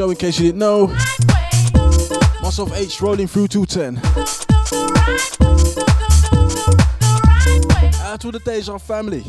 Show in case you didn't know. Myself H rolling through 210. Out to the Deja family.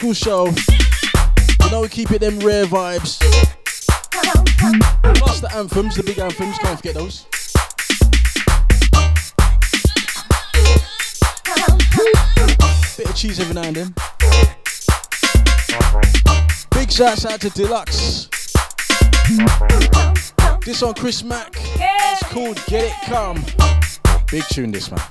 Skool Show. You know we keep it them rare vibes. Plus the anthems, the big anthems, can't forget those. Bit of cheese every now and then. Big shouts out to Deluxe. This on Chris Mack. It's called Get It Come. Big tune this man.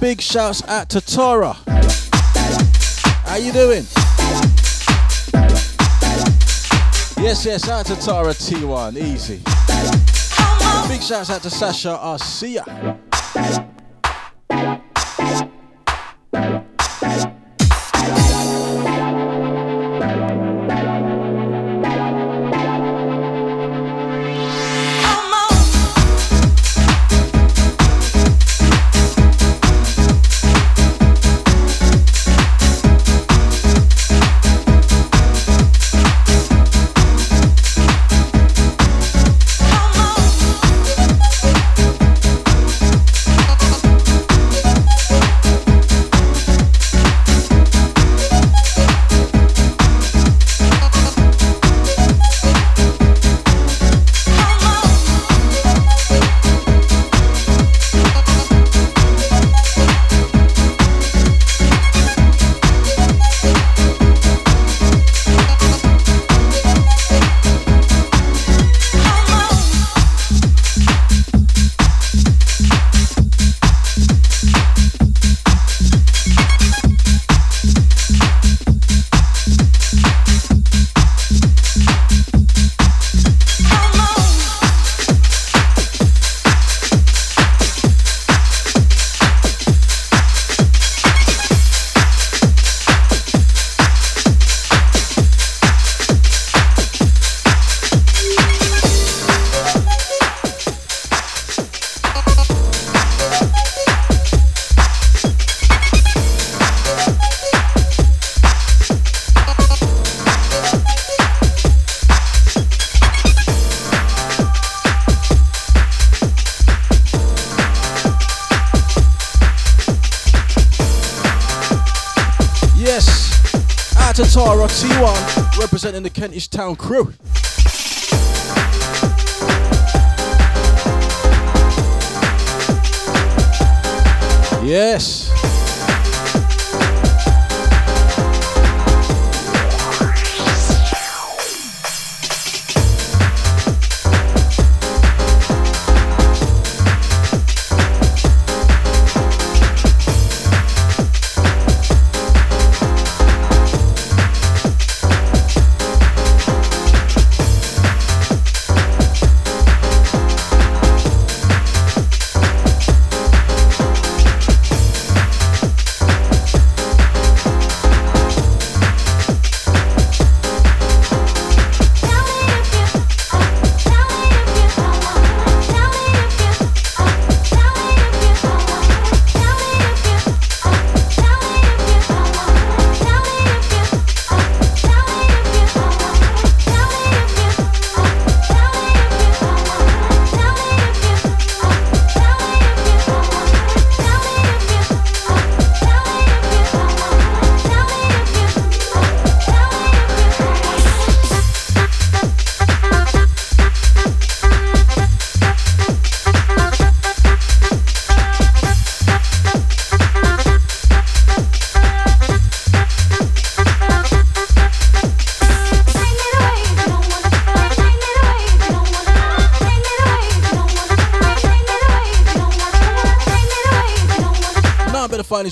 Big, shouts out to Tara. How you doing? Yes, yes, out to Tara T1. Easy. Big shouts out to Sasha Arcia. Representing the Kentish Town crew.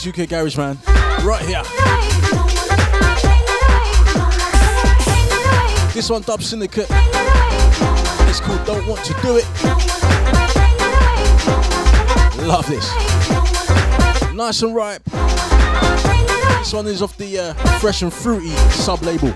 UK garage man, right here. This one, Dub Syndicate. It's called Don't Want to Do It. Love this. Nice and ripe. This one is off the uh, Fresh and Fruity sub label.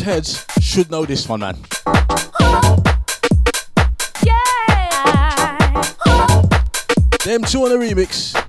Heads should know this one, man. Them two on the remix.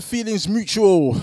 Feelings mutual.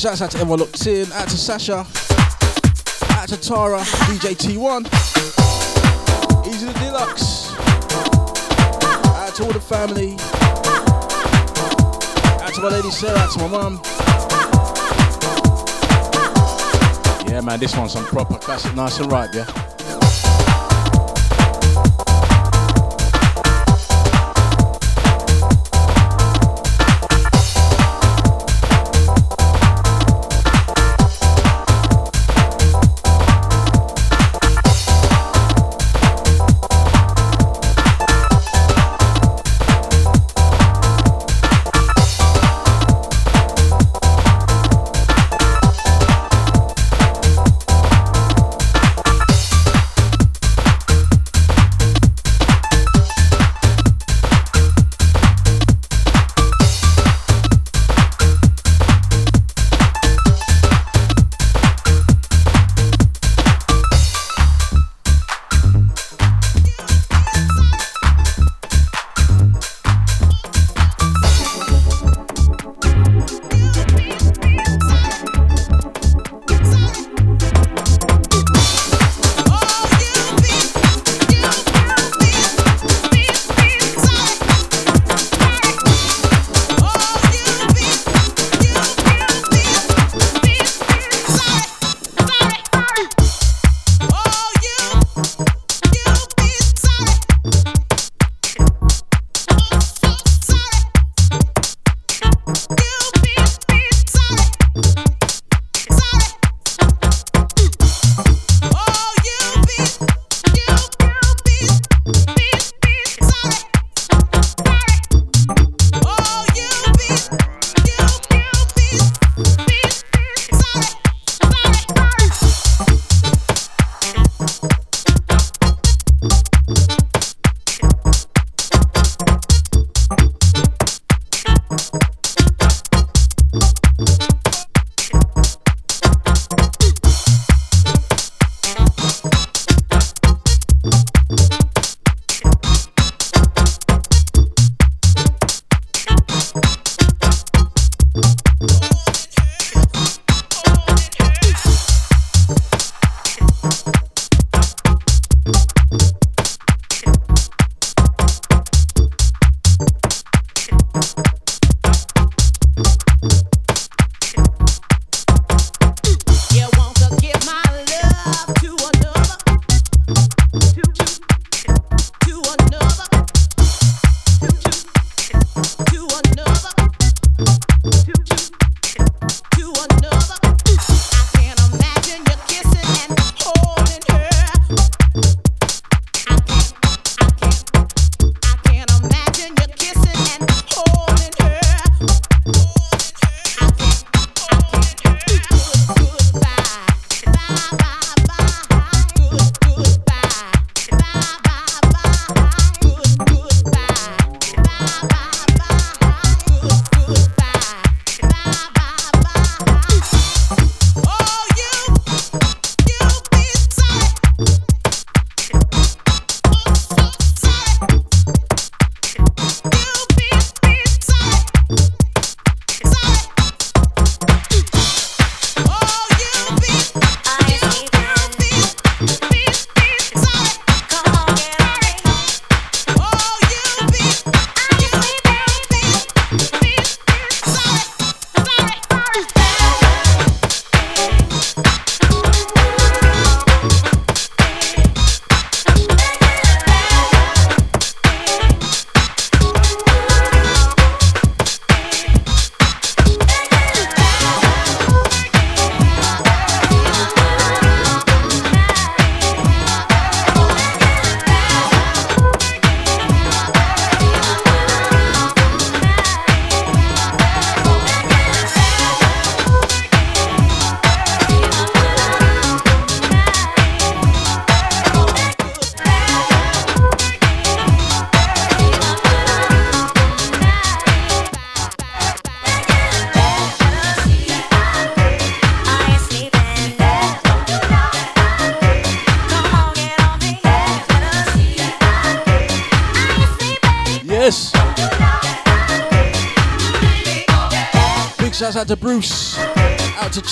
Shouts out to everyone locked in. Out to Sasha. Out to Tara. DJ T1. Easy the Deluxe. Out to all the family. Out to my lady Sarah. Out to my mum. Yeah, man, this one's some proper classic, nice and right, yeah.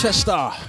Chester.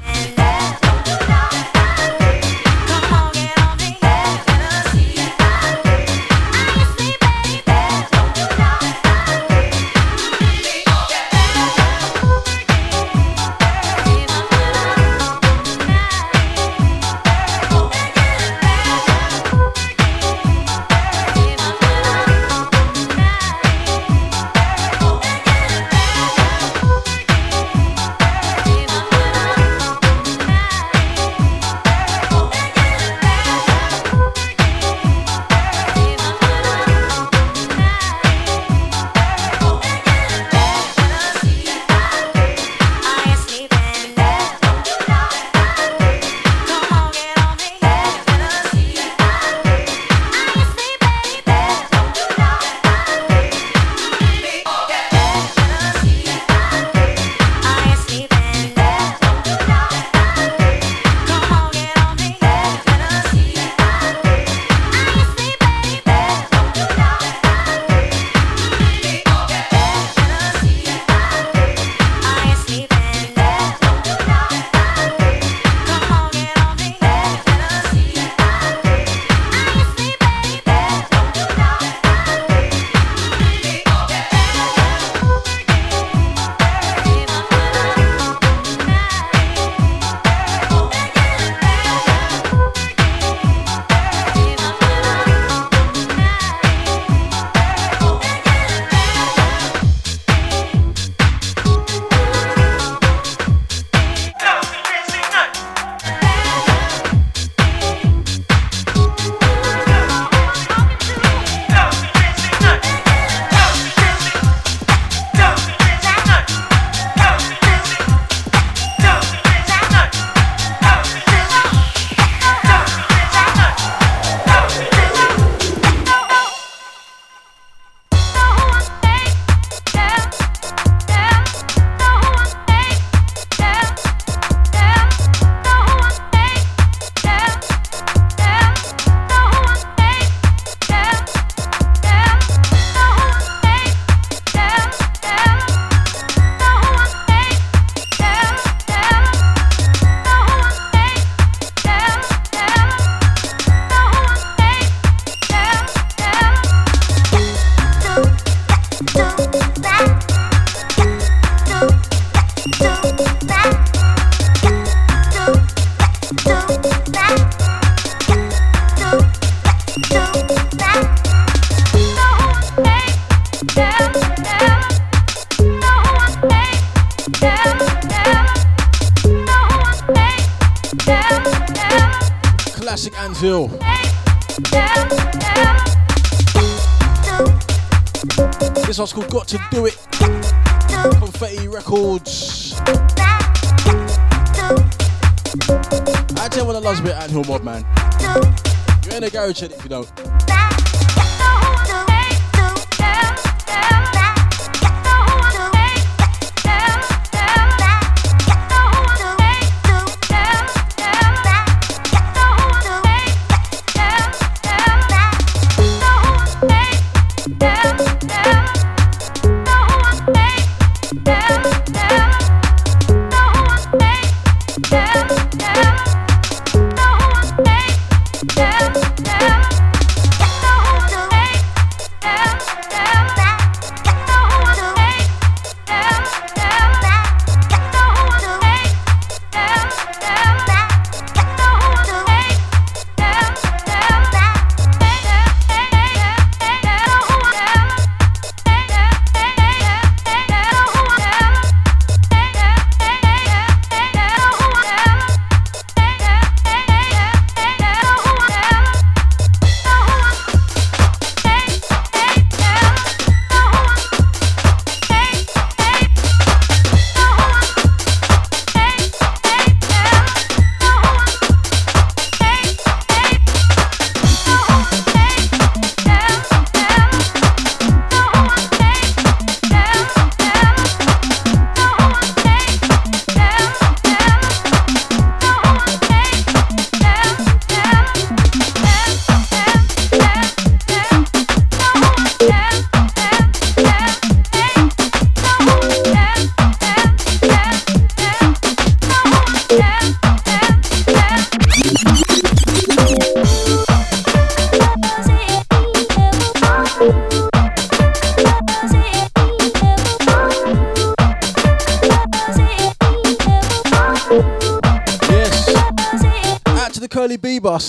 You don't.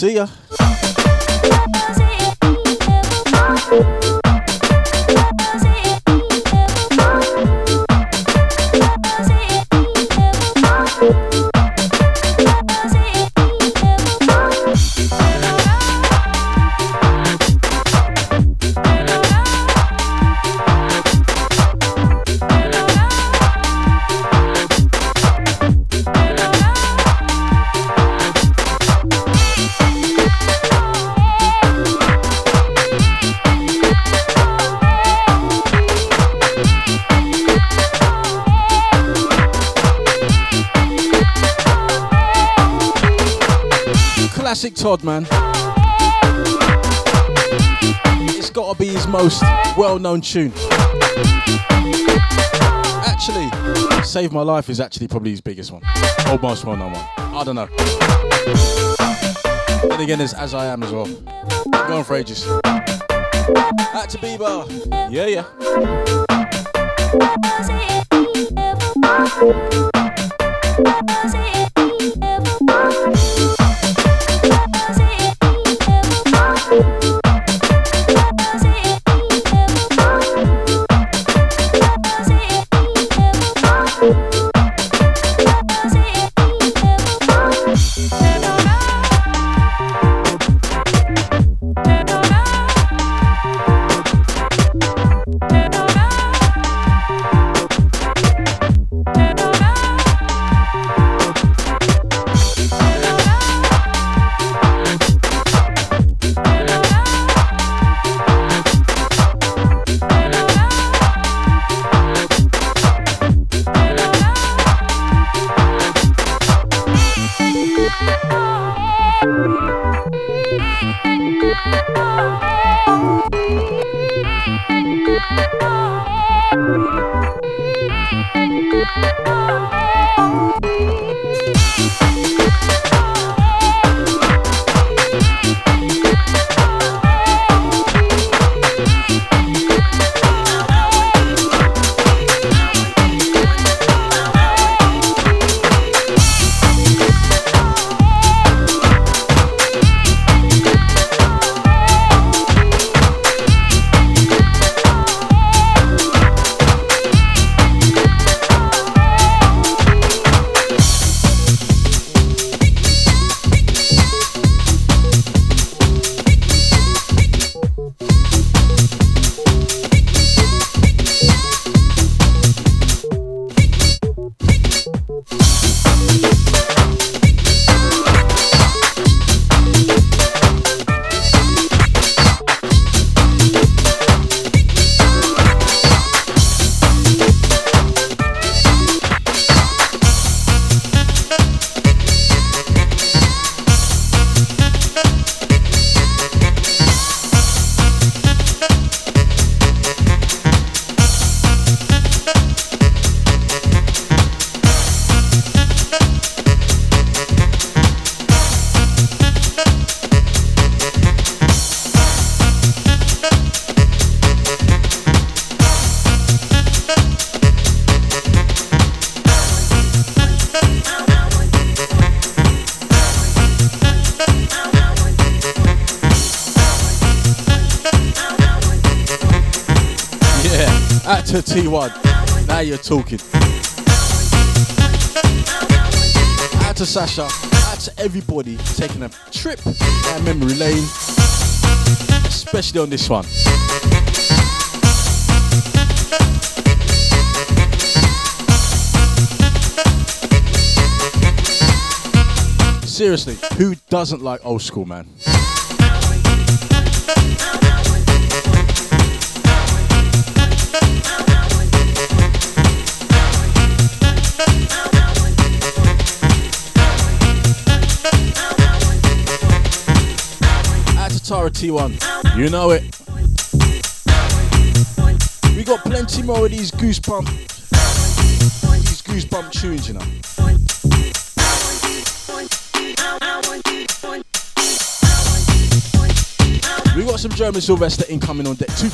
See ya. Classic Todd, man. It's gotta be his most well known tune. Actually, Save My Life is actually probably his biggest one. Or most well known one. I don't know. Then again, there's As I Am as well. Been going for ages. Out to Bieber. Yeah, yeah. T1. Now you're talking. Out to Sasha, out to everybody taking a trip down memory lane, especially on this one. Seriously, who doesn't like old school, man? Tara T1. You know it. We got plenty more of these goosebump, these goosebump tunes, you know. We got some Jeremy Sylvester incoming on deck too.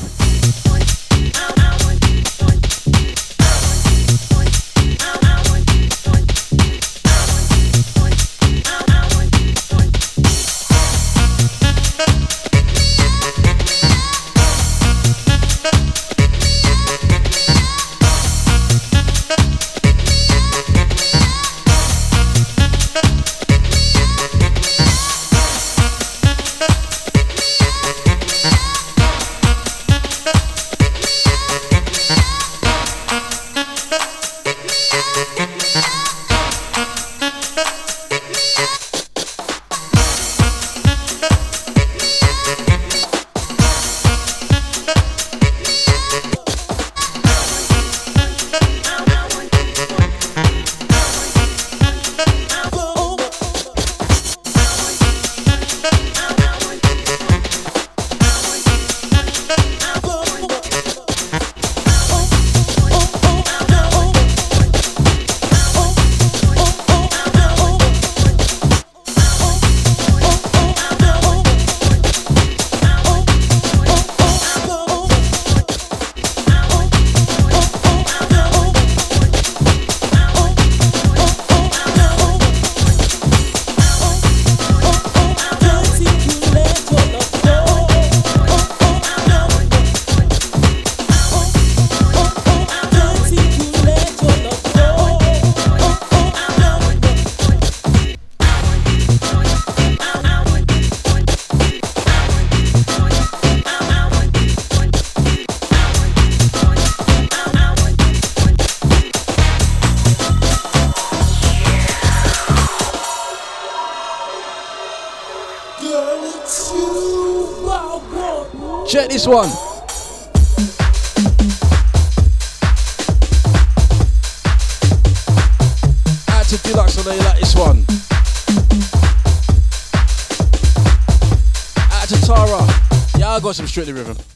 I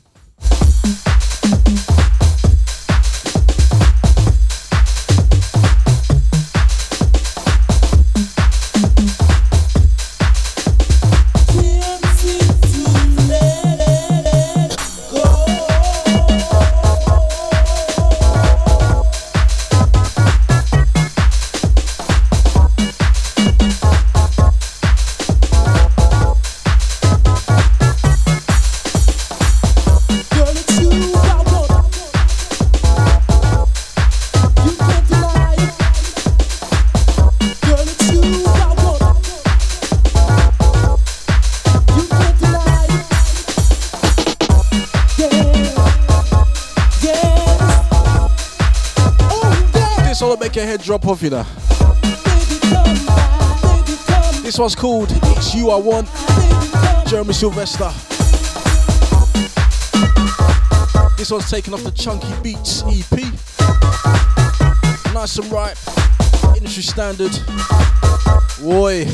know. This one's called It's You I Want, Jeremy Sylvester. This one's taken off the Chunky Beats EP. Nice and ripe, industry standard. Boy.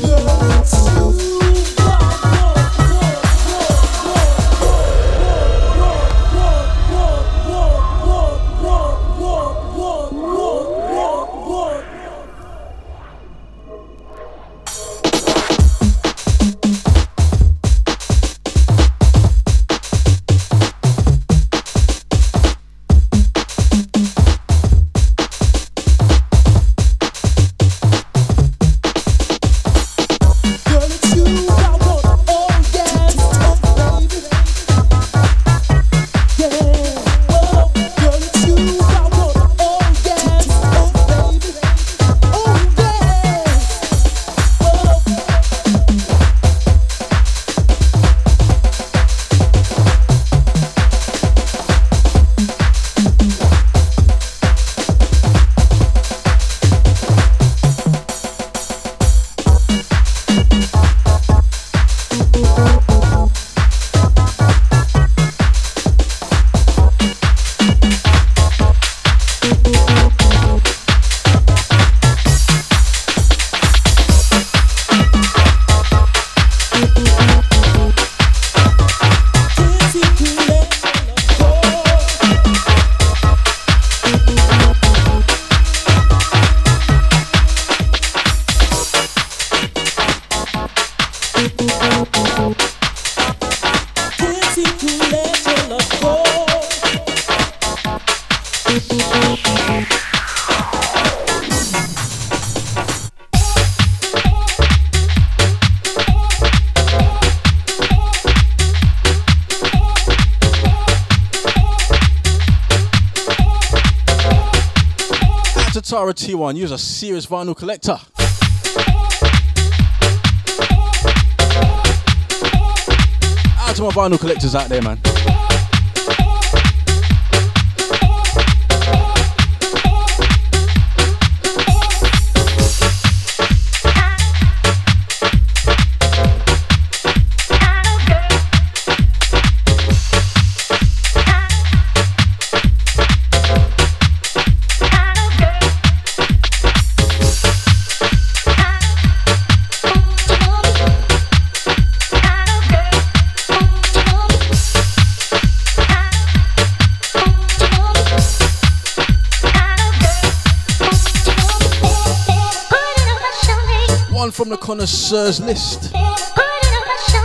T1, you're a serious vinyl collector. Out to my vinyl collectors out there, man. Connoisseurs list.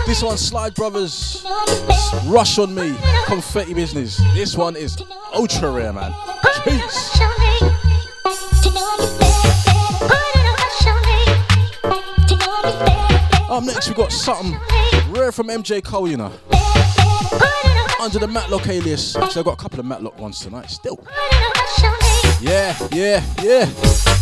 This one, Slide Brothers, Rush on Me, Confetti Business. This one is ultra rare, man. Jeez. Up next, we got something rare from MJ Cole, you know. Under the Matlock alias. Actually, I've got a couple of Matlock ones tonight still. Yeah, yeah, yeah.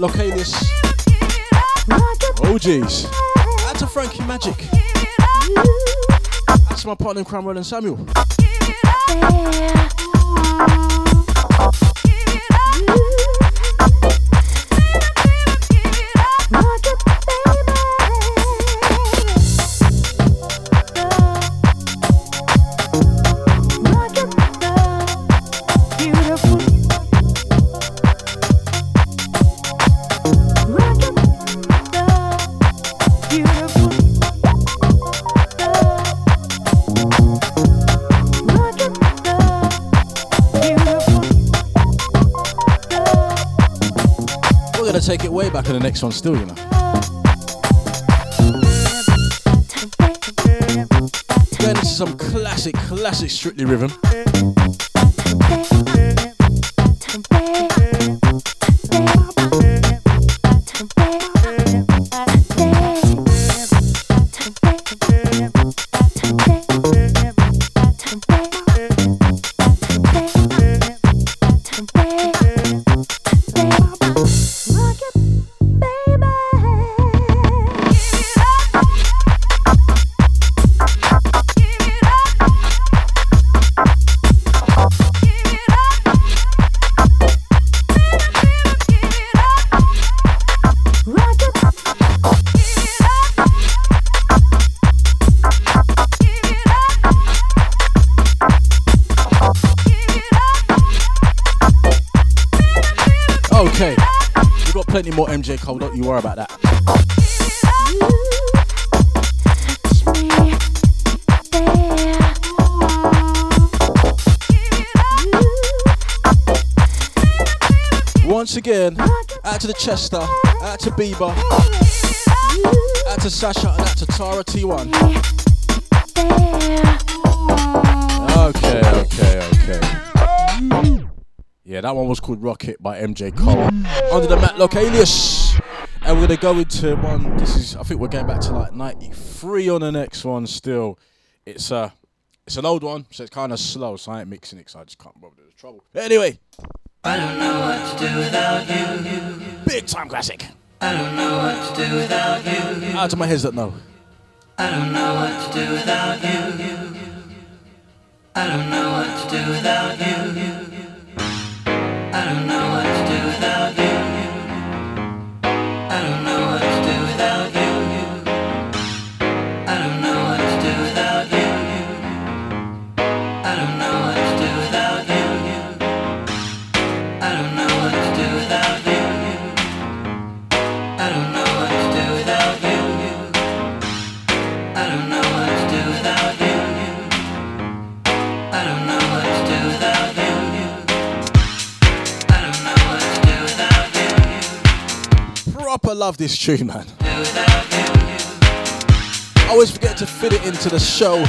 Alias. Oh jeez. That's a Frankie Magic. That's my partner in crime, Roland Samuel. Way back in the next one still, you know. Going into some classic, classic Strictly rhythm. MJ Cole, don't you worry about that. Once again, out to the Chester, out to Bieber, out to Sasha, and out to Tara T1. Okay, okay, okay. Yeah, that one was called Rocket by MJ Cole under the Matlock alias. And we're gonna go into one. This is, I think we're going back to like '93 on the next one. Still, it's a, uh, it's an old one, so it's kind of slow. So I ain't mixing it, so I just can't bother. There's trouble. But anyway, I don't know what to do without you. Big time classic. I don't know what to do without you. Out to my heads that know. I don't know what to do without you. I don't know what to do without you. I don't know what to do without you. Proper love this tune, man. I always forget to fit it into the show.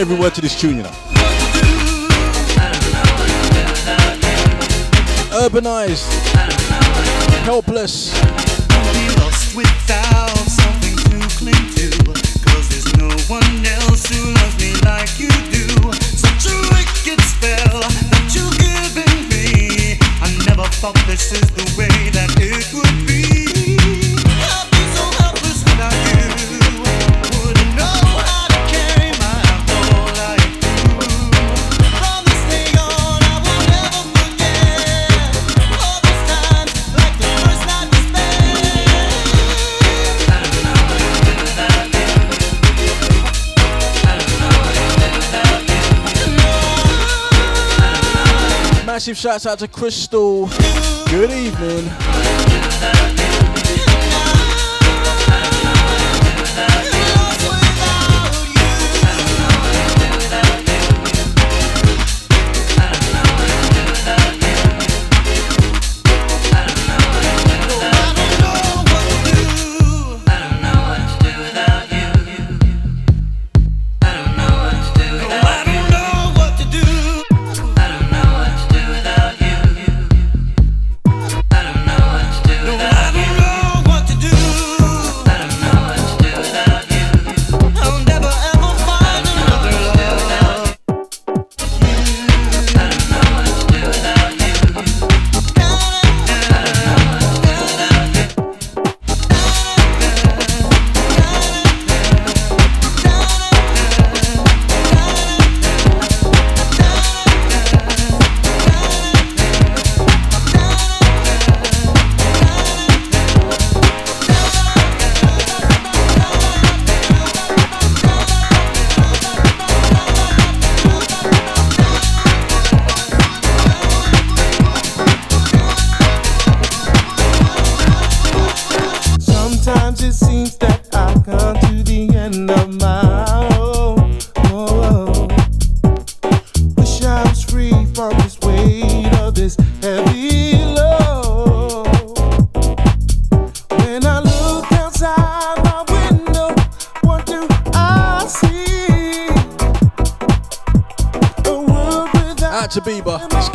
everywhere to this tune, you know. Shouts out to Crystal. Good evening.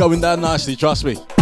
going down nicely, trust me.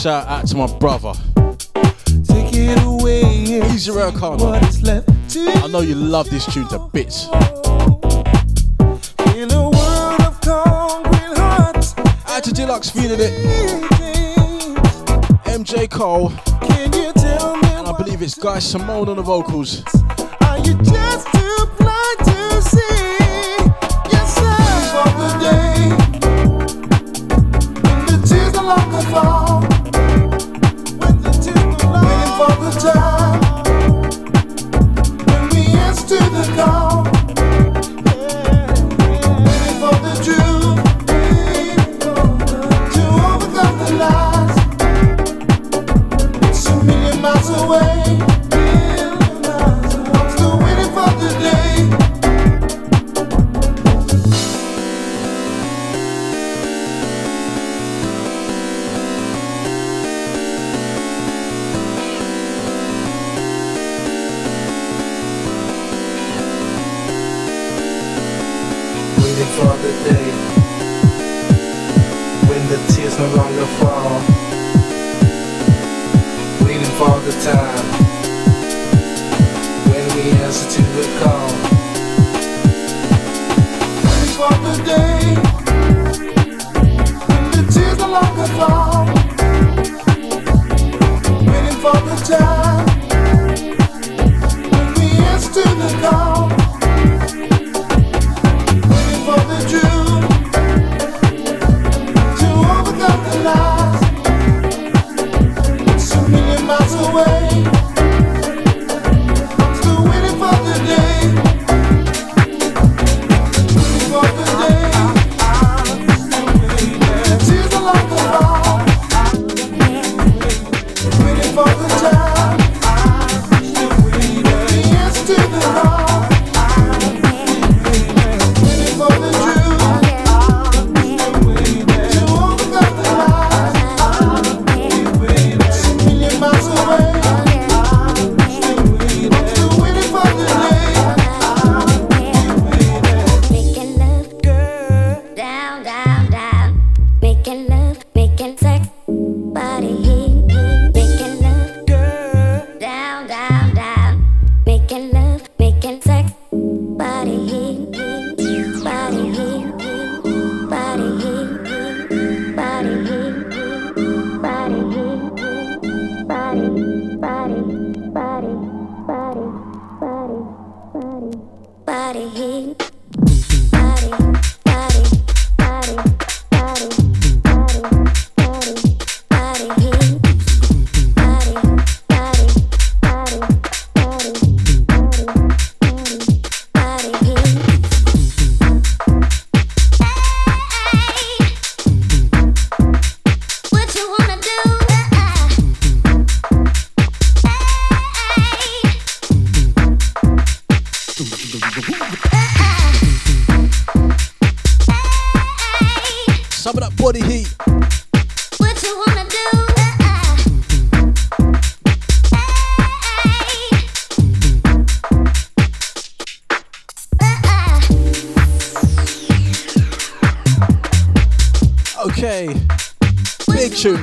shout out to my brother. Take it away. Easy Rail I know you love this tune to bits. In a world of conquering hearts. Add to Deluxe feeling it. MJ Cole. Can you tell me and I believe it's Guy Simone on the vocals. Are you just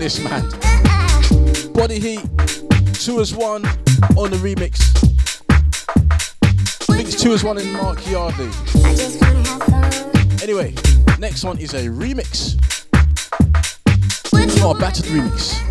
this man. Body heat. Two as one on the remix. I think it's two as one in Mark Yardley. Anyway, next one is a remix. Oh, a battered remix.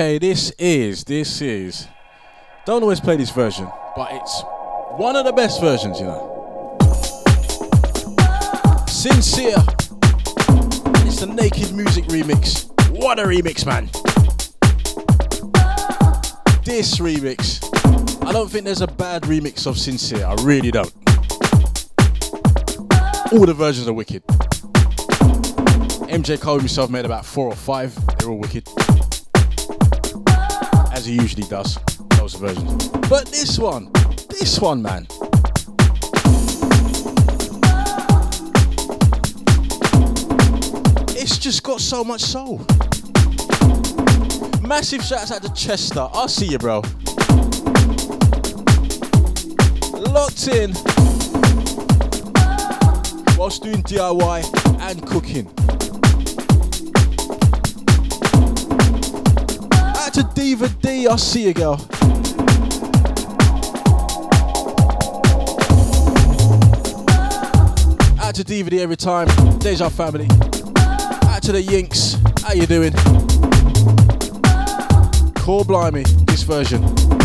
Okay, this is, this is. Don't always play this version, but it's one of the best versions, you know. Sincere. It's the Naked Music remix. What a remix, man. This remix. I don't think there's a bad remix of Sincere. I really don't. All the versions are wicked. MJ Cole himself made about four or five. They're all wicked he usually does. Those versions. But this one, this one, man. It's just got so much soul. Massive shouts out to Chester. I'll see you, bro. Locked in. Whilst doing DIY and cooking. Diva D, I'll see you, girl. Out to Diva D every time. Our family. Out to the Yinks. How you doing? Core Blimey, this version.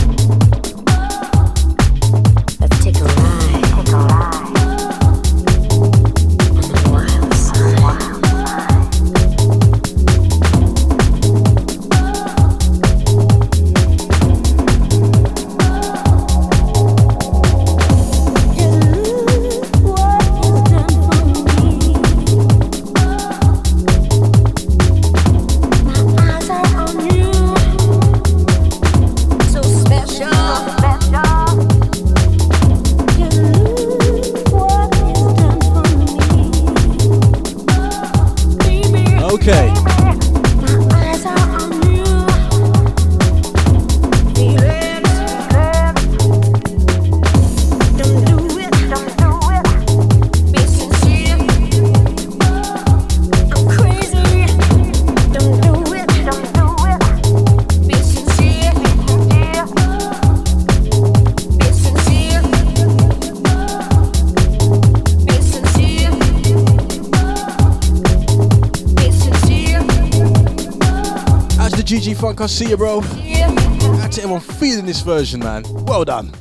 Funk, I see you, bro. Out to everyone feeling this version, man. Well done.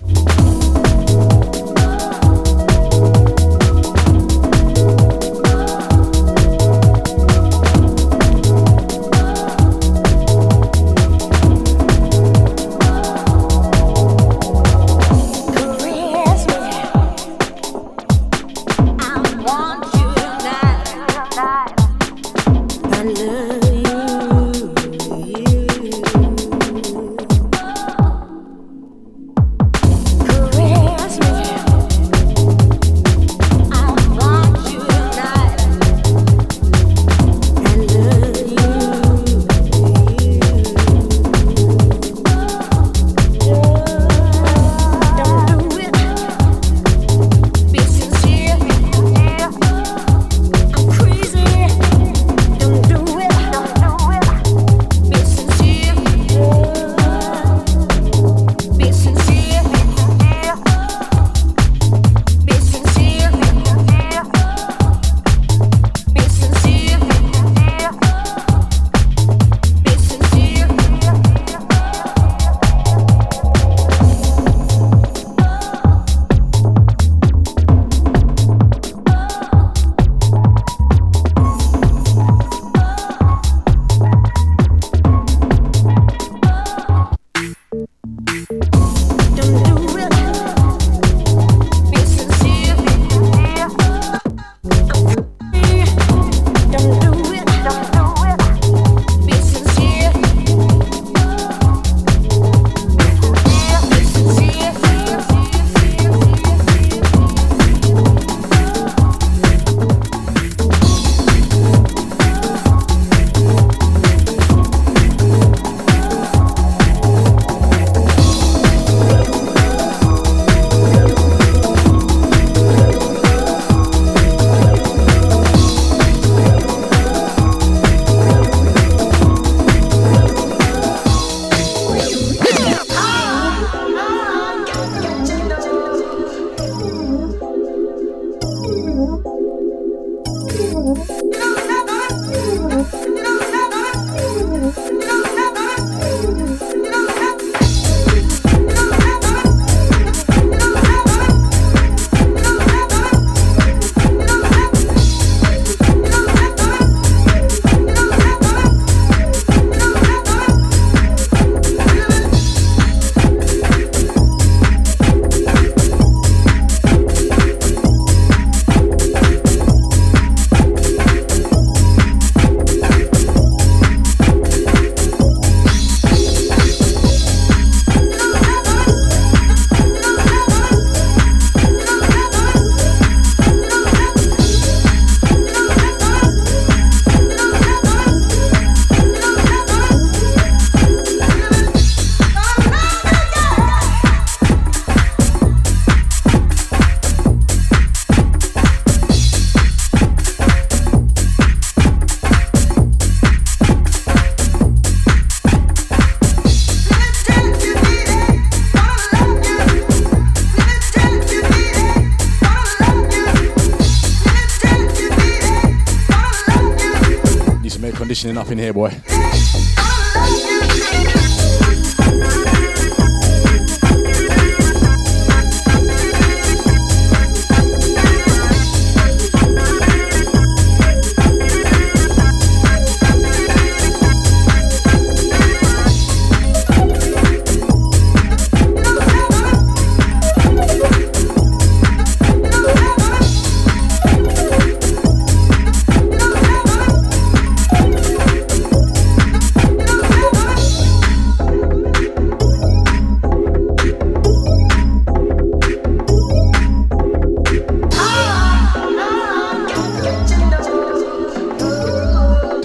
Up in here, boy.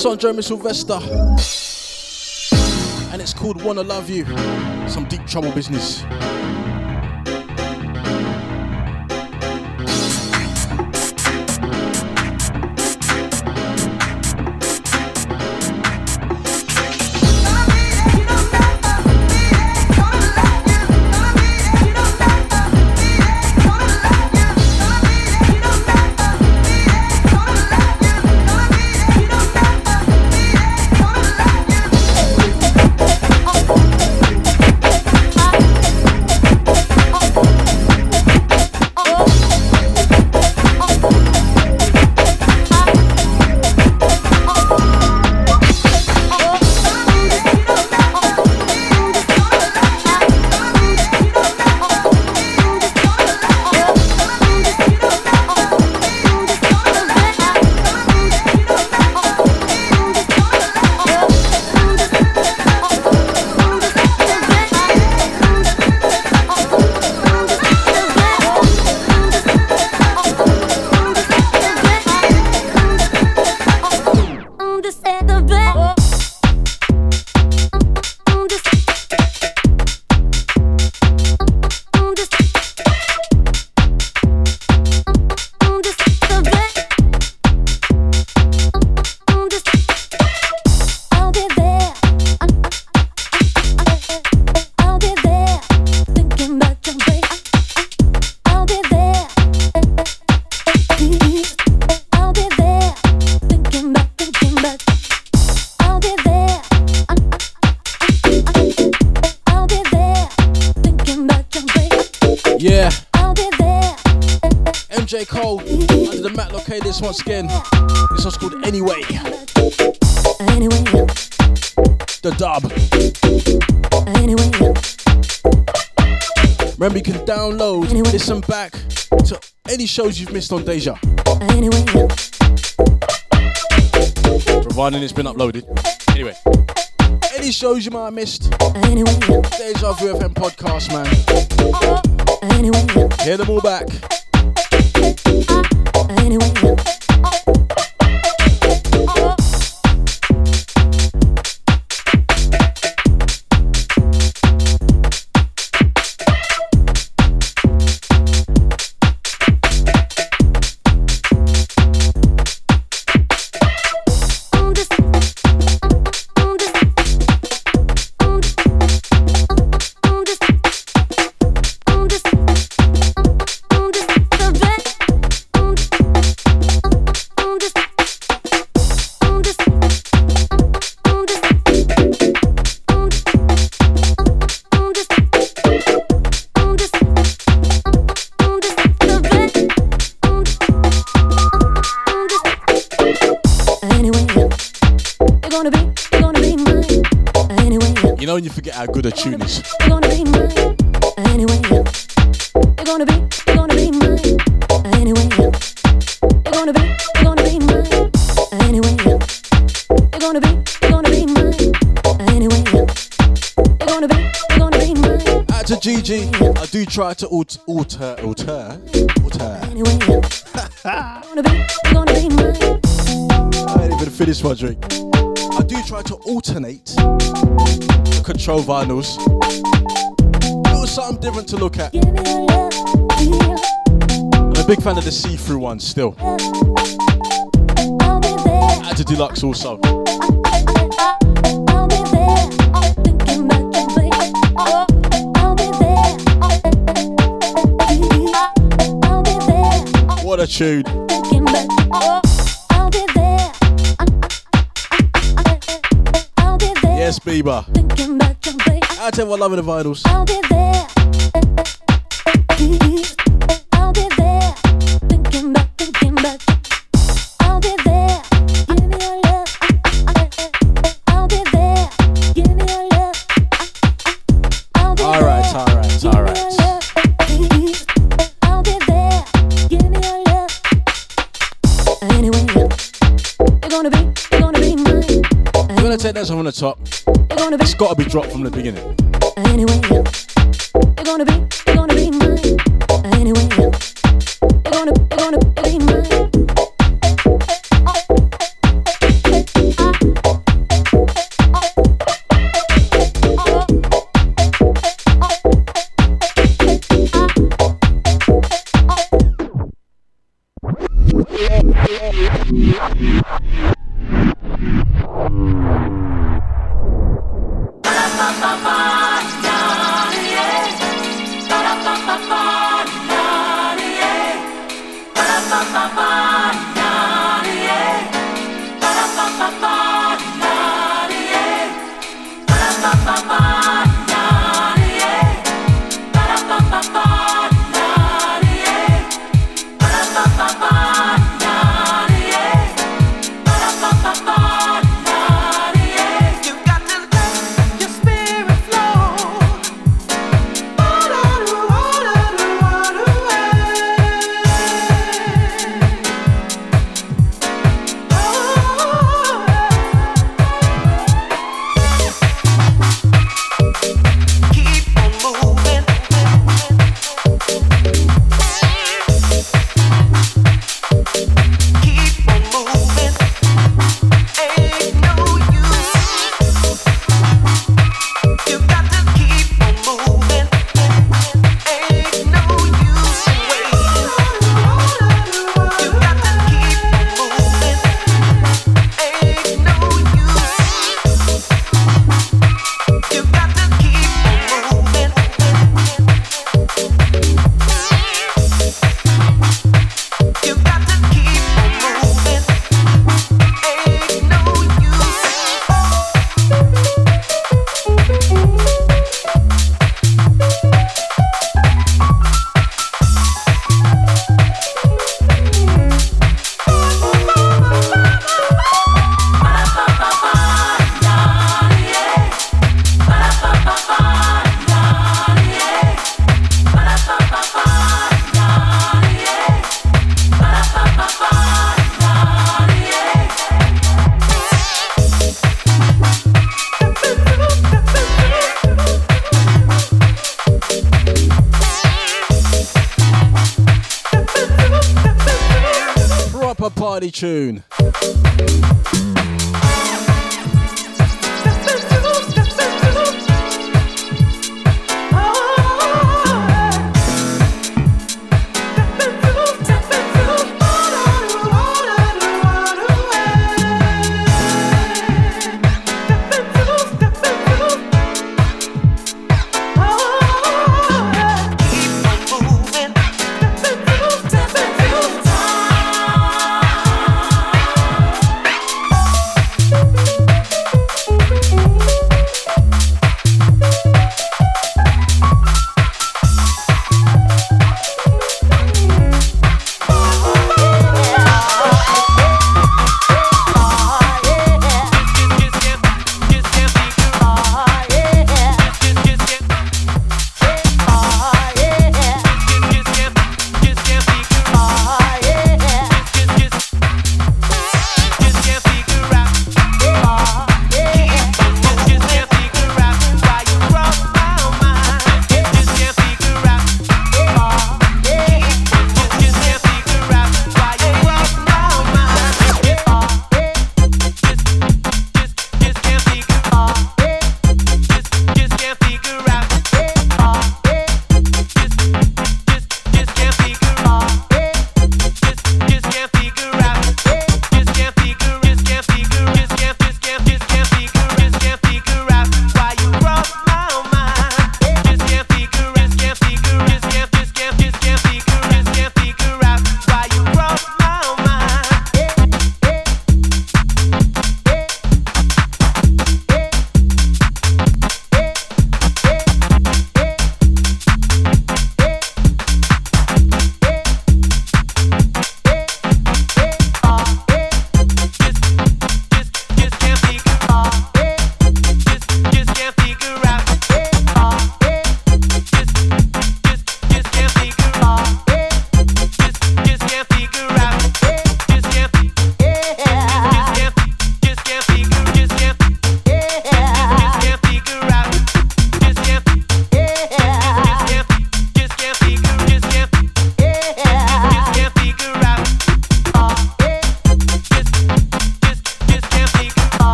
This on Jeremy Sylvester. And it's called Wanna Love You. Some deep trouble business. Matlock this once again. This one's called Anyway. Anyway, The dub. anyway, Remember, you can download, Anyway. listen back to any shows you've missed on Deja, anyway, providing it's been uploaded. Anyway, any shows you might have missed, anyway, Deja Vu FM podcast, man. anyway, Hear them all back. Anyway. To alter, alter, alter, alter. Anyway, you're gonna be, gonna be mine. I ain't even finished my drink. I do try to alternate the control vinyls. It was something different to look at. Give me your love, yeah. I'm a big fan of the see-through ones still. I'll be to Deluxe also. There, Yes, Bieber. thinking about you, baby. Out to everyone loving the vinyls. Take that from the top. It's gotta be dropped from the beginning. Anyway, you're gonna be,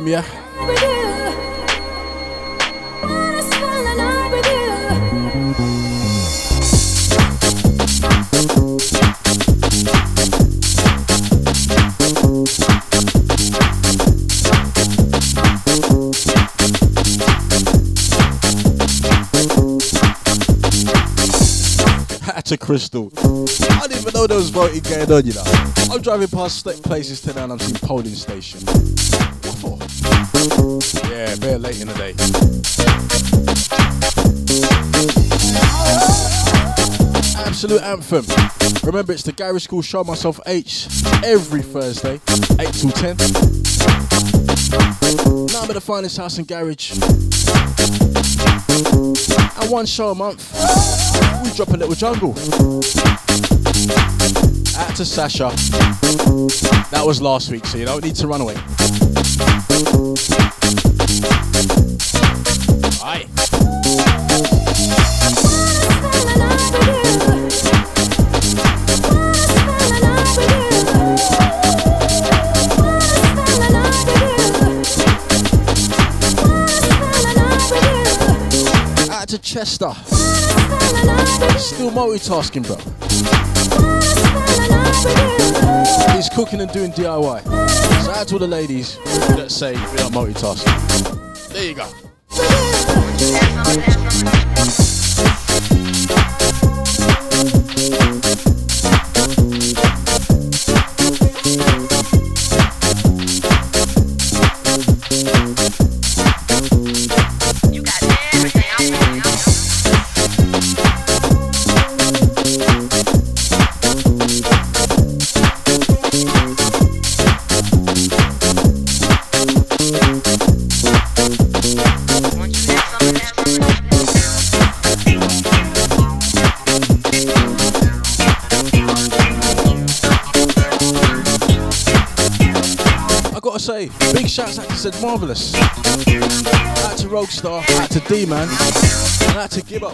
yeah? Hat Crystal. I didn't even know there was voting going on, you know. I'm driving past st- places today and I'm seeing polling station. Yeah, very late in the day. Absolute anthem. Remember, it's the Garage Skool Show Myself H every Thursday, 8 till 10. Now I'm at the finest house and garage. And one show a month, we drop a little jungle. Out to Sasha. That was last week, so you don't need to run away. To Chester. Still multitasking, bro. He's cooking and doing DIY. So all the ladies that say we are multitasking. There you go. Said Marvelous. Out to Roguestar, out to D Man, and out to Gibbo.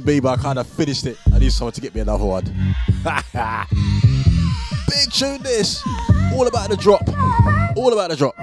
To be, but I kind of finished it. I need someone to get me another one. Big tune this. All about the drop. All about the drop.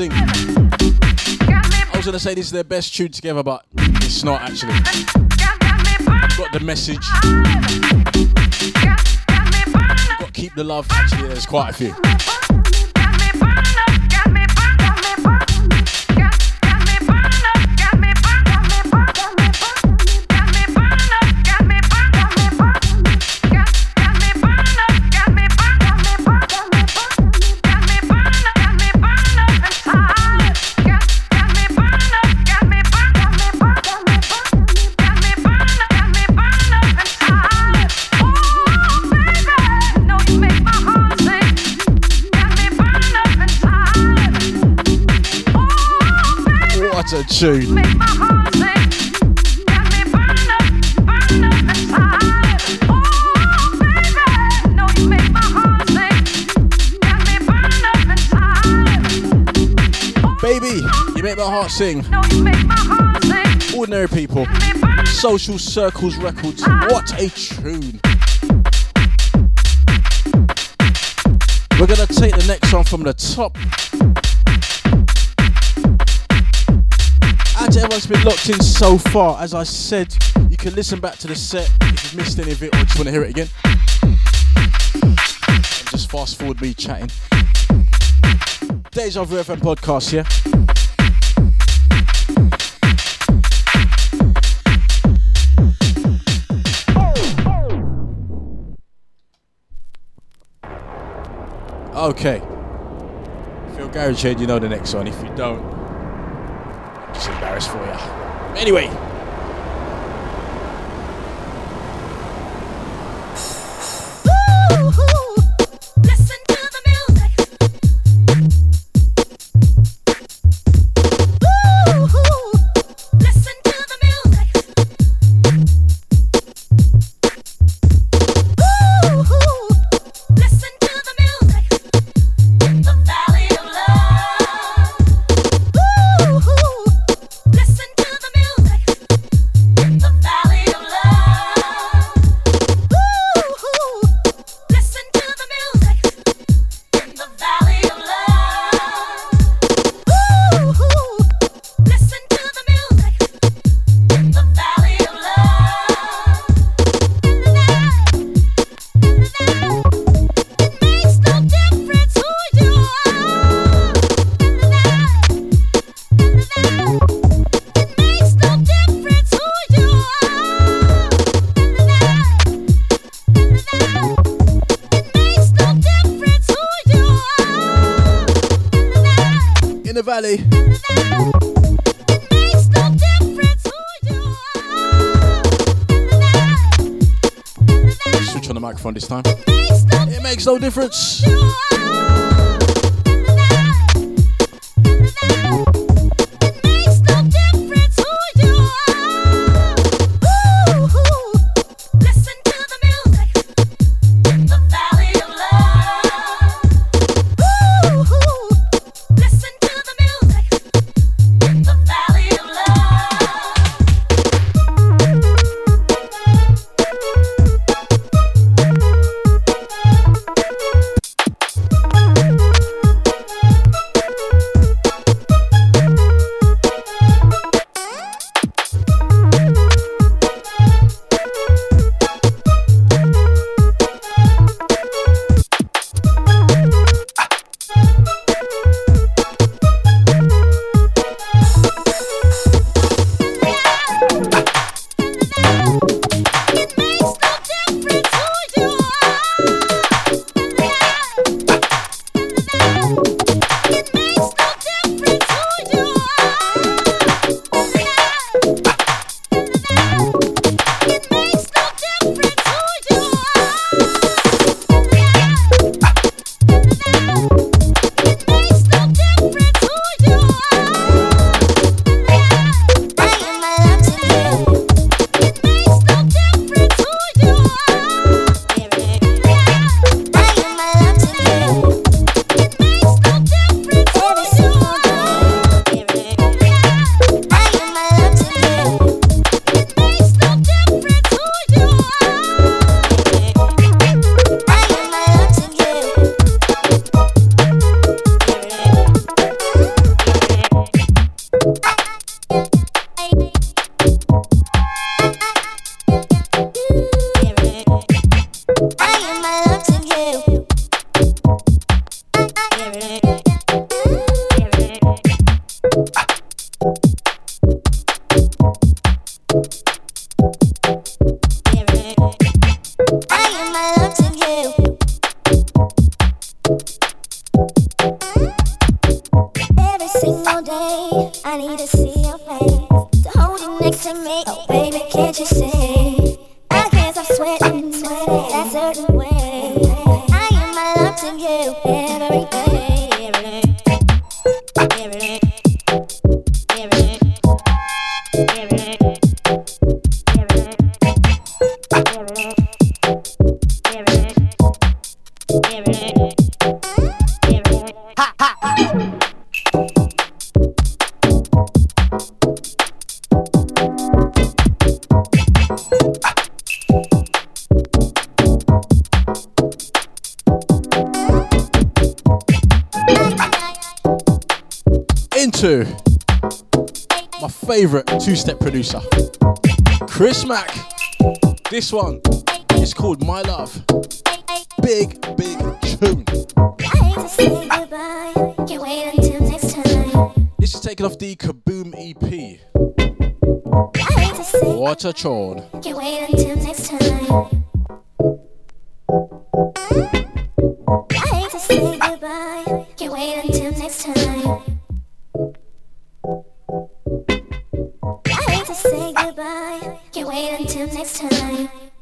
I was gonna say this is their best tune together, but it's not actually. I've Got the message. Got keep the love. Actually, there's quite a few. Sing. No, you make my heart sing. Ordinary people. Got me burned Social Circles Records. What a tune. We're gonna take the next one from the top. To everyone's been locked in so far, as I said, you can listen back to the set if you've missed any of it or just want to hear it again. And just fast forward me chatting. Deja Vu FM podcast, yeah? Okay. If you're garage head, you know the next one. If you don't, embarrassed for you. Anyway. No difference. Two step producer, Chris Mack. This one is called My Love. Big, big tune. This is taken off the Kaboom EP. What a. wait until next time.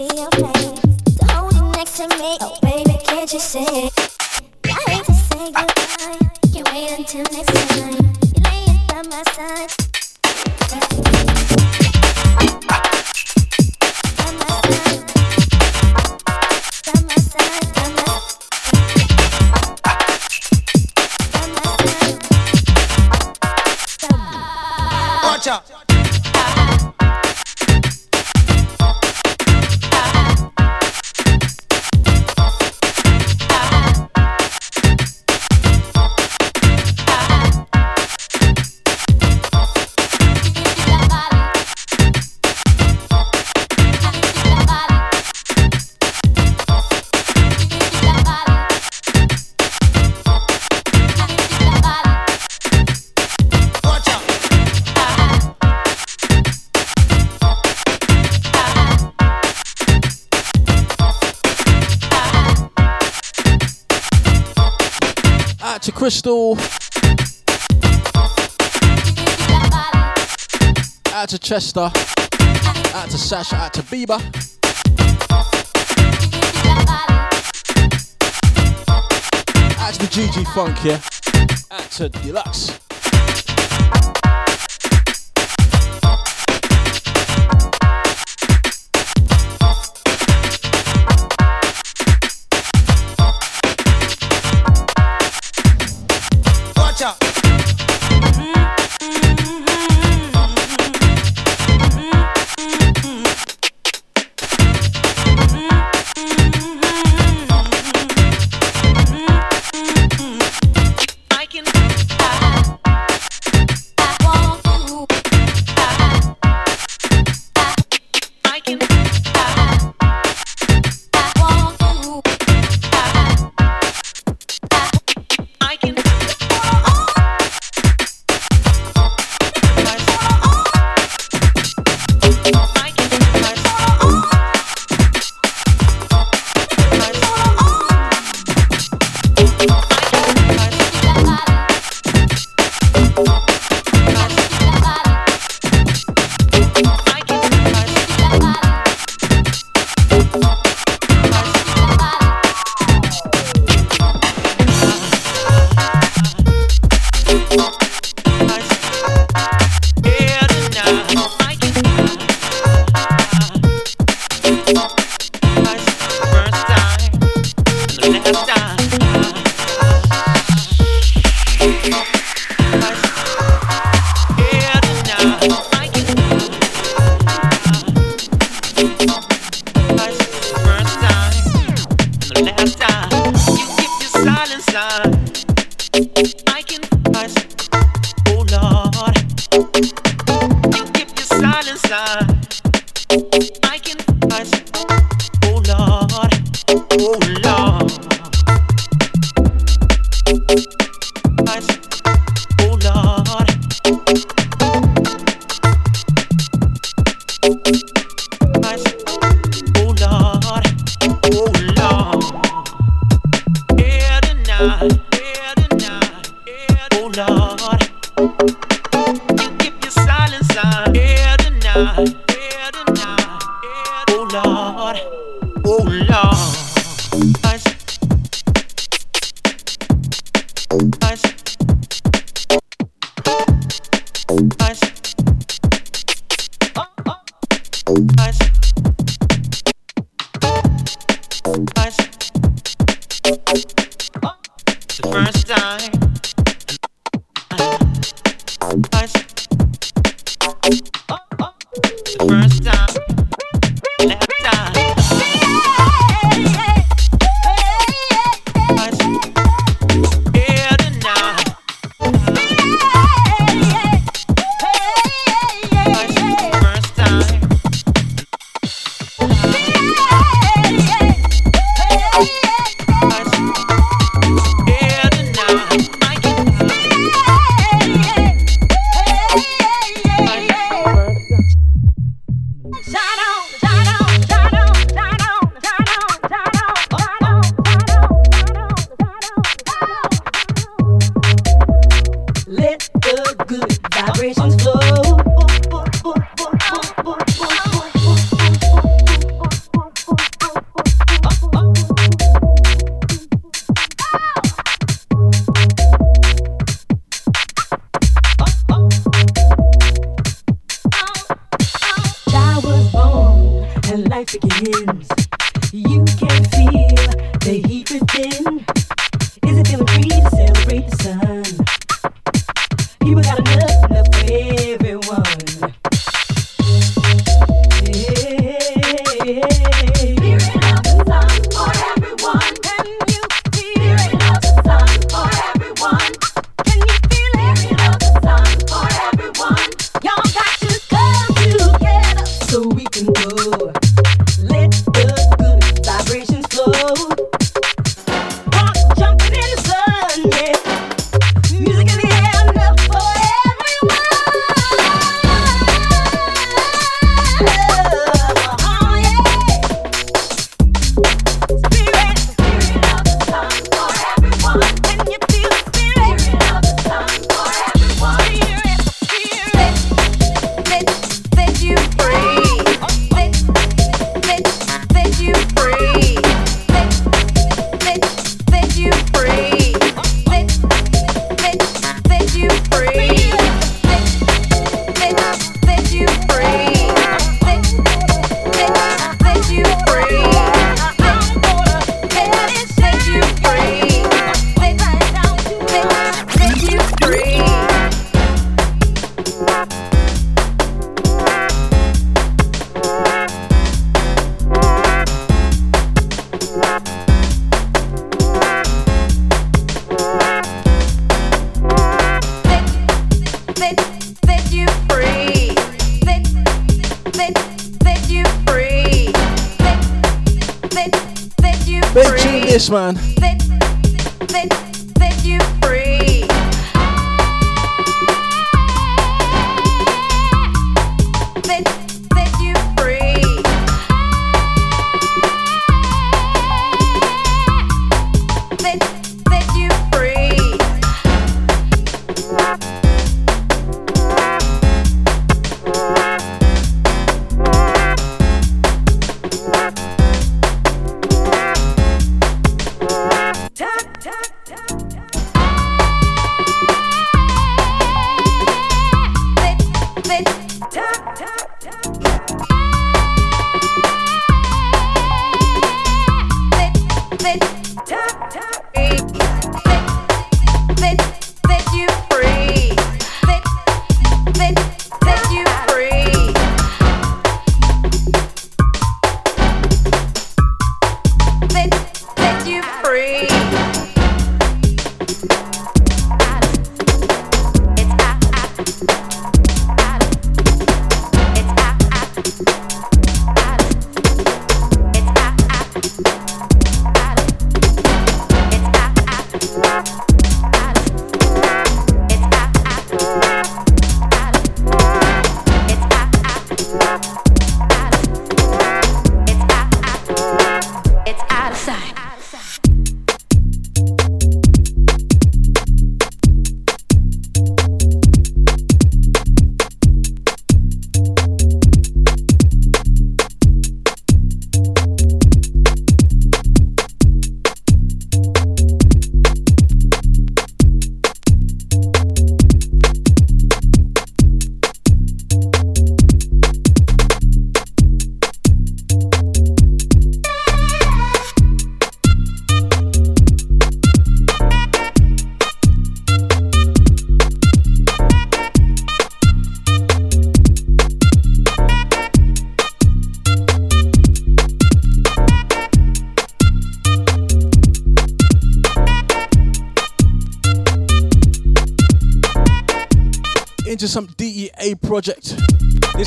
See your face. To hold next to me. Oh, baby, can't you see? I hate to say goodbye. Can't wait until next time. You lay it by my side. By my side. By my side. By my my Watch out. Crystal. Out to Chester. Out to Sasha. Out to Bieber. Out to the GG Funk, yeah. Out to Deluxe.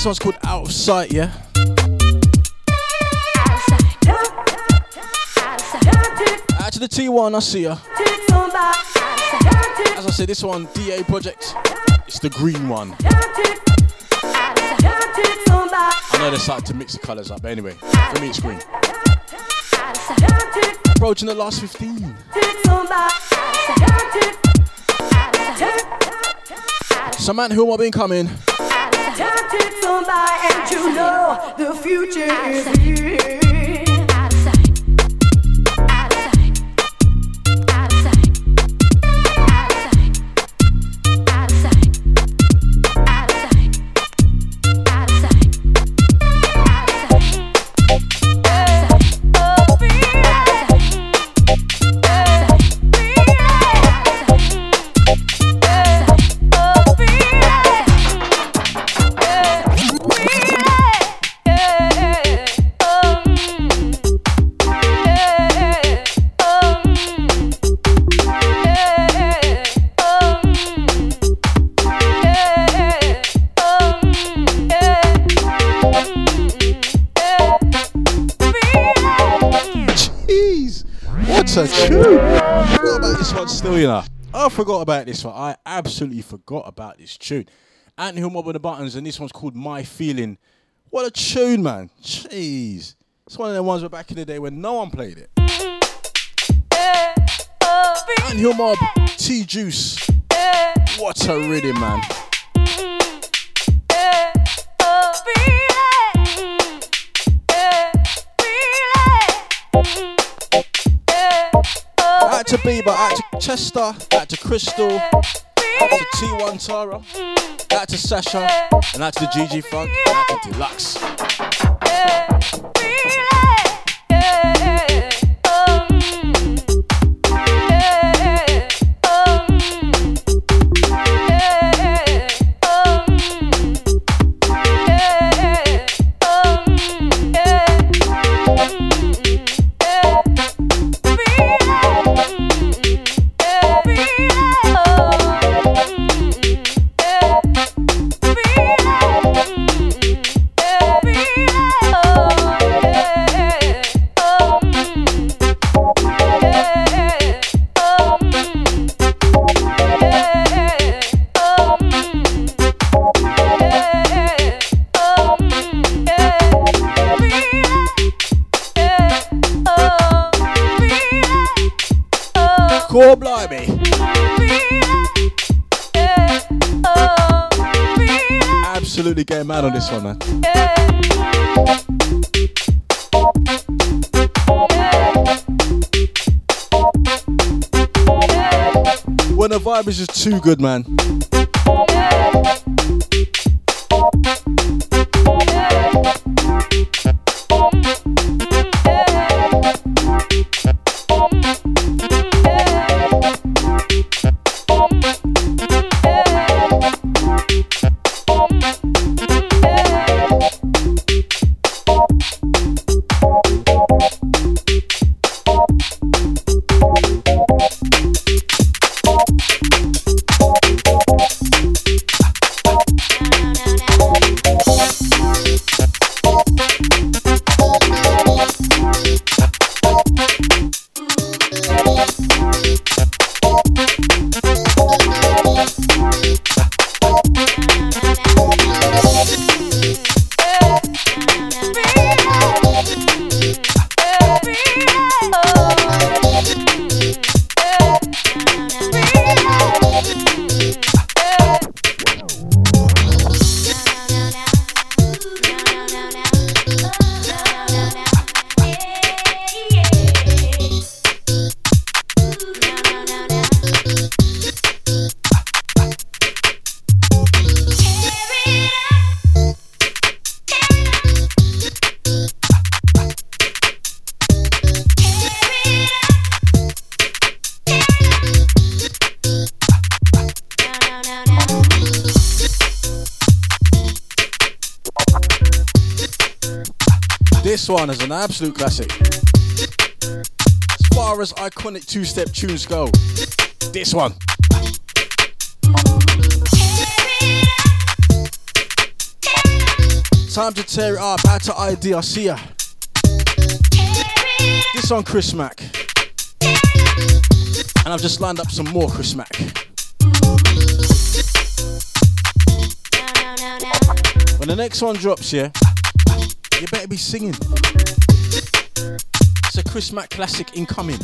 This one's called Out of Sight, yeah? Out to the T1, I see ya. As I said, this one, DA project. It's the green one. I know they started to mix the colours up, but anyway, for me it's green. Approaching the last 15. Samantha, who am I been coming? And you know the future is here. This one. I absolutely forgot about this tune. Anthill Mob on the Buttons, and this one's called My Feeling. What a tune, man. Jeez. It's one of the ones where back in the day when no one played it. Anthill Mob, T Juice. What a rhythm, man. To Bieber, out to Chester, out to Crystal, out to T1 Tara, out to Sasha, and out to the GG Funk, out to Deluxe. Too good, man. Is an absolute classic. As far as iconic two step tunes go, this one. Time to tear it up. Out to ID. I see ya. This on Chris Mack. And I've just lined up some more Chris Mack. When the next one drops, yeah, you better be singing. Chris Mack classic incoming.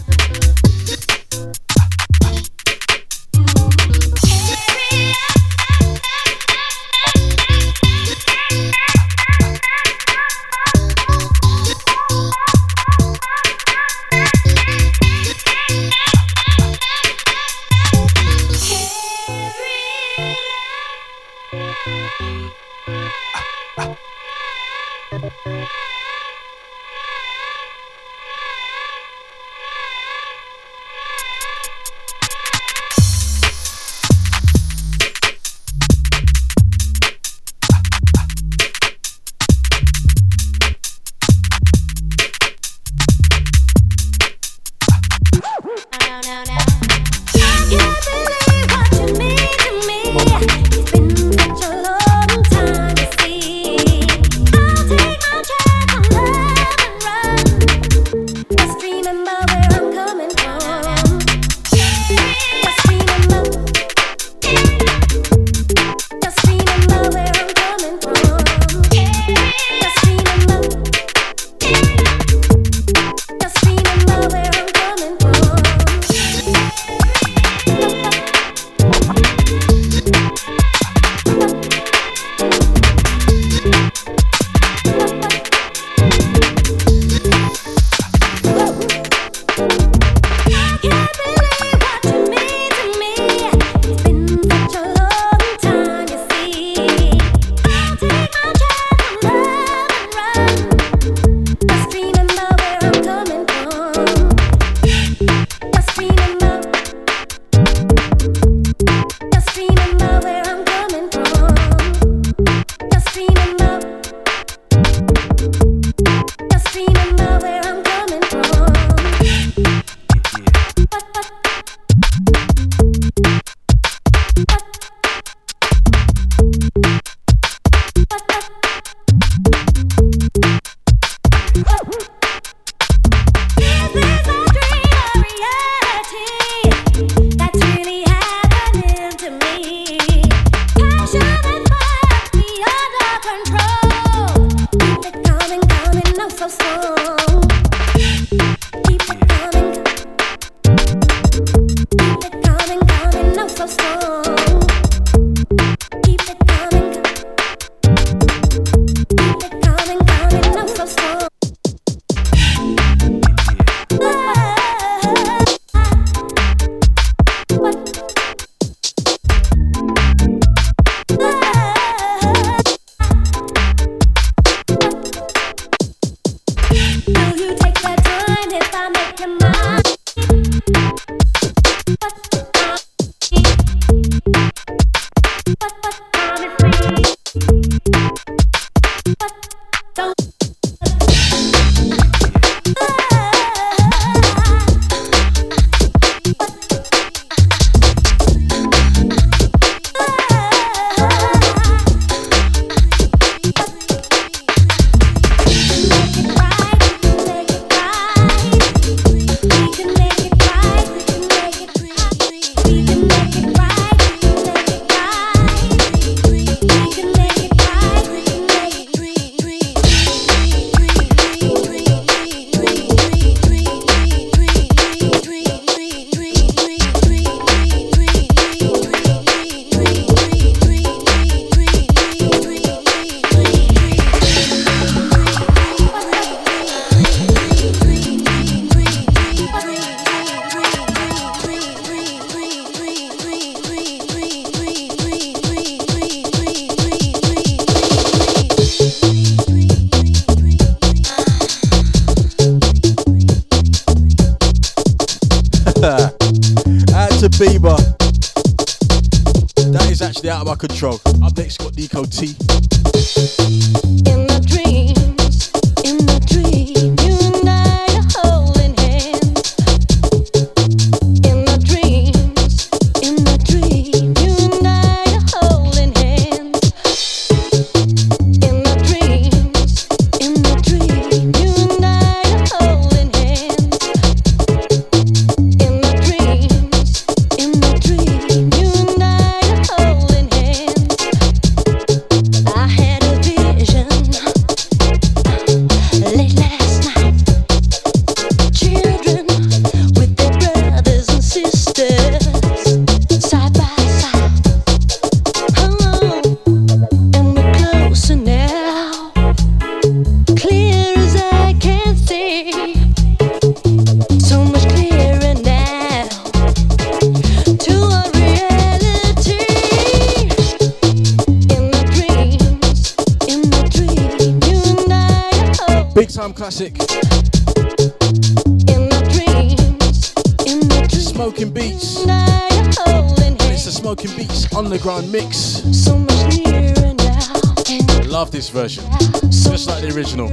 Underground mix. so much nearer now, and Love this version. Just like the original.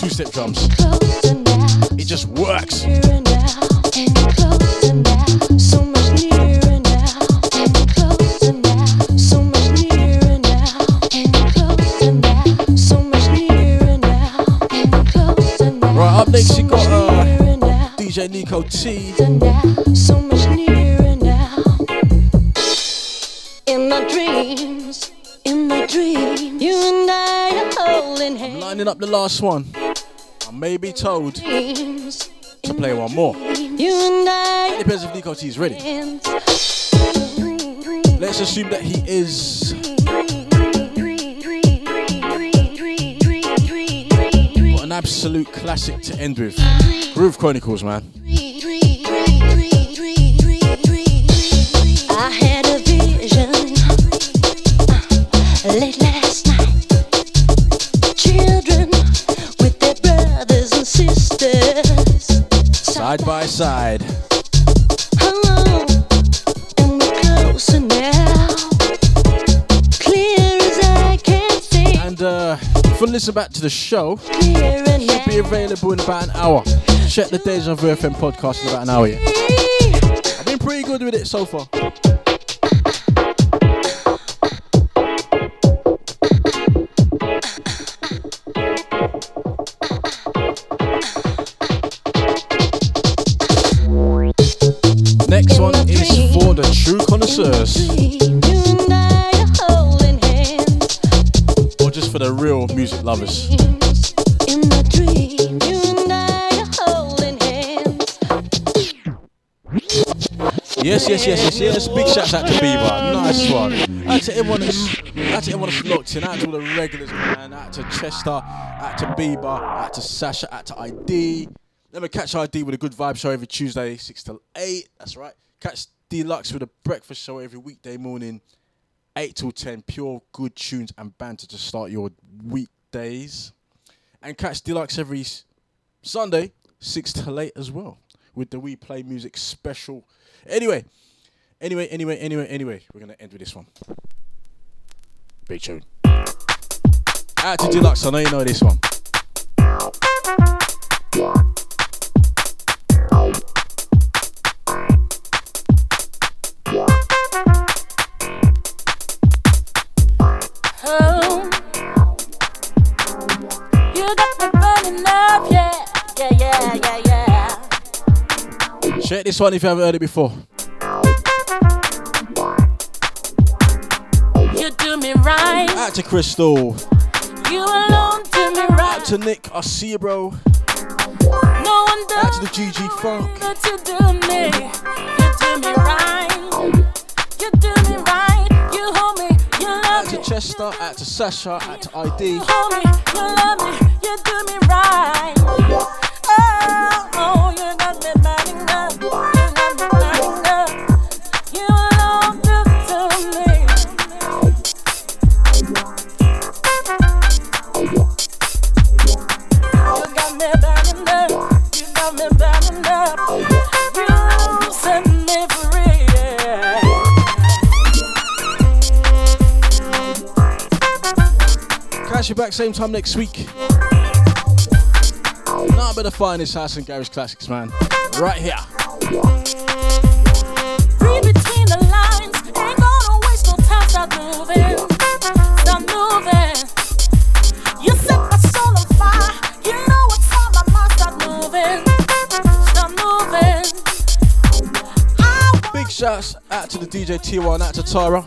Two step drums. It just works. Right, up next you got, uh. DJ Nico T. last one. I may be told to play one more. dreams, You and I Depends if Nico T is ready. Let's assume that he is. What an absolute classic to end with. Groove Chronicles, man. See. And uh, if you listen back to the show, it'll be available in about an hour. Check the Deja Vu FM podcast in about an hour. Yeah. I've been pretty good with it so far. Hands. or just for the real music lovers. Yes, yes, yes, yes, yes. Big shouts out to Bieber. Nice one. Out to everyone that's, out to everyone that's locked in. Out to all the regulars, man. Out to Chester. Out to Bieber. Out to Sasha. Out to ID. Remember, catch ID with a good vibe show every Tuesday, 6 till 8. That's right. Catch Deluxe with a breakfast show every weekday morning, 8 till 10. Pure good tunes and banter to start your weekdays. And catch Deluxe every Sunday, 6 till 8 as well, with the We Play Music special. Anyway, anyway, anyway, anyway, anyway, we're going to end with this one. Big tune. Out to Deluxe, I know you know this one. Got me burning up, yeah, yeah, yeah, yeah, yeah. Check this one if you haven't heard it before. You do me right, Out to Crystal. you alone do me right. Out to Nick, I see you, bro. No one Out to the GG Funk. that you do me. You do me right, Chester. Out to Sasha. Out to ID. Catch you back same time next week. Not but the finest house and garage classics, man. Right here. Read between the lines. Ain't gonna waste no time. Start moving. Start moving. You set my soul on fire. You know what's on my mind. Start moving. Start moving. Big shouts out to the DJ T1, out to Tyra,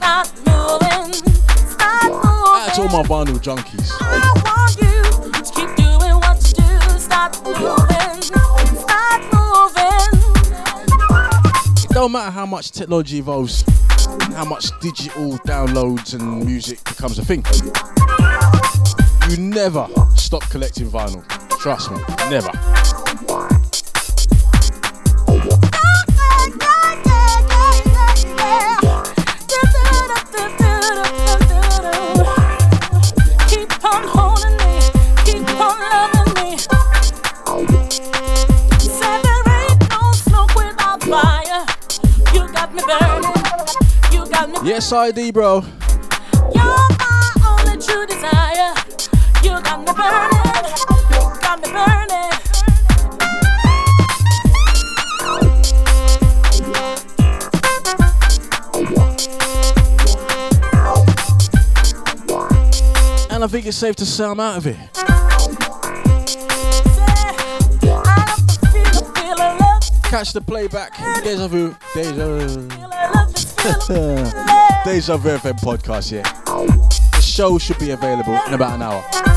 all my vinyl junkies. I want you to keep doing what you do. Start moving. Start moving. It don't matter how much technology evolves, how much digital downloads and music becomes a thing. You never stop collecting vinyl. Trust me, never. Burning. And I think it's safe to say I'm out of it. Say, I love the feel, the feel of love, Catch the playback. Deja vu. Deja vu. Deja Vu FM podcast, yeah. The show should be available in about an hour.